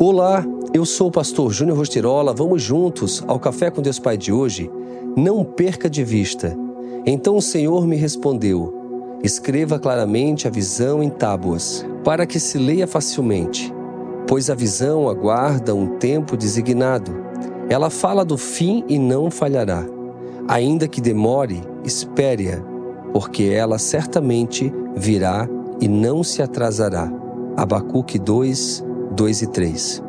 Olá, eu sou o pastor Júnior Rostirola. Vamos juntos ao Café com Deus Pai de hoje? Não perca de vista. Então o Senhor me respondeu: Escreva claramente a visão em tábuas, para que se leia facilmente, pois a visão aguarda um tempo designado. Ela fala do fim e não falhará. Ainda que demore, espere-a, porque ela certamente virá e não se atrasará. Abacuque 2, 2 e 3.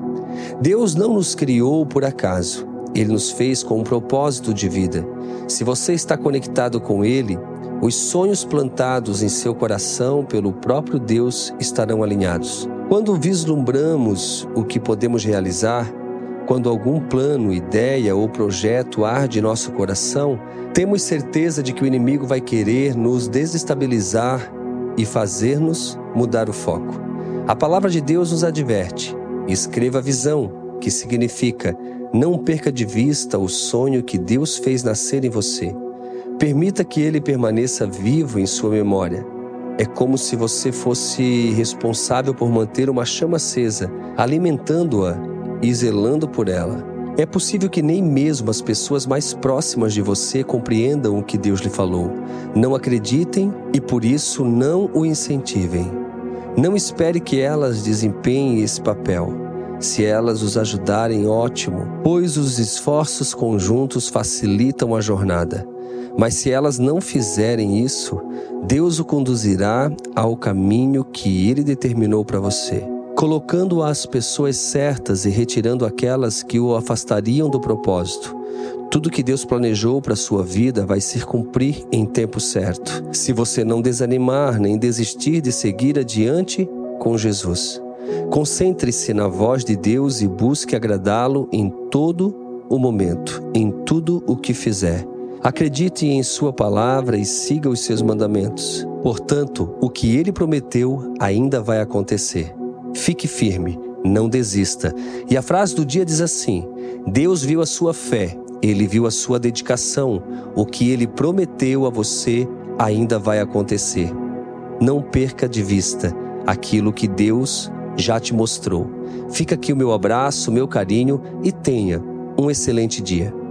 Deus não nos criou por acaso. Ele nos fez com um propósito de vida. Se você está conectado com Ele, os sonhos plantados em seu coração pelo próprio Deus estarão alinhados. Quando vislumbramos o que podemos realizar, quando algum plano, ideia ou projeto arde em nosso coração, temos certeza de que o inimigo vai querer nos desestabilizar e fazer-nos mudar o foco. A palavra de Deus nos adverte: escreva a visão, que significa não perca de vista o sonho que Deus fez nascer em você. Permita que ele permaneça vivo em sua memória. É como se você fosse responsável por manter uma chama acesa, alimentando-a e zelando por ela. É possível que nem mesmo as pessoas mais próximas de você compreendam o que Deus lhe falou. Não acreditem e por isso não o incentivem. Não espere que elas desempenhem esse papel. Se elas os ajudarem, ótimo, pois os esforços conjuntos facilitam a jornada. Mas se elas não fizerem isso, Deus o conduzirá ao caminho que ele determinou para você, colocando as pessoas certas e retirando aquelas que o afastariam do propósito. Tudo que Deus planejou para a sua vida vai se cumprir em tempo certo, se você não desanimar nem desistir de seguir adiante com Jesus. Concentre-se na voz de Deus e busque agradá-lo em todo o momento, em tudo o que fizer. Acredite em Sua palavra e siga os seus mandamentos. Portanto, o que ele prometeu ainda vai acontecer. Fique firme, não desista. E a frase do dia diz assim: Deus viu a sua fé ele viu a sua dedicação. O que ele prometeu a você ainda vai acontecer. Não perca de vista aquilo que Deus já te mostrou. Fica aqui o meu abraço, meu carinho e tenha um excelente dia.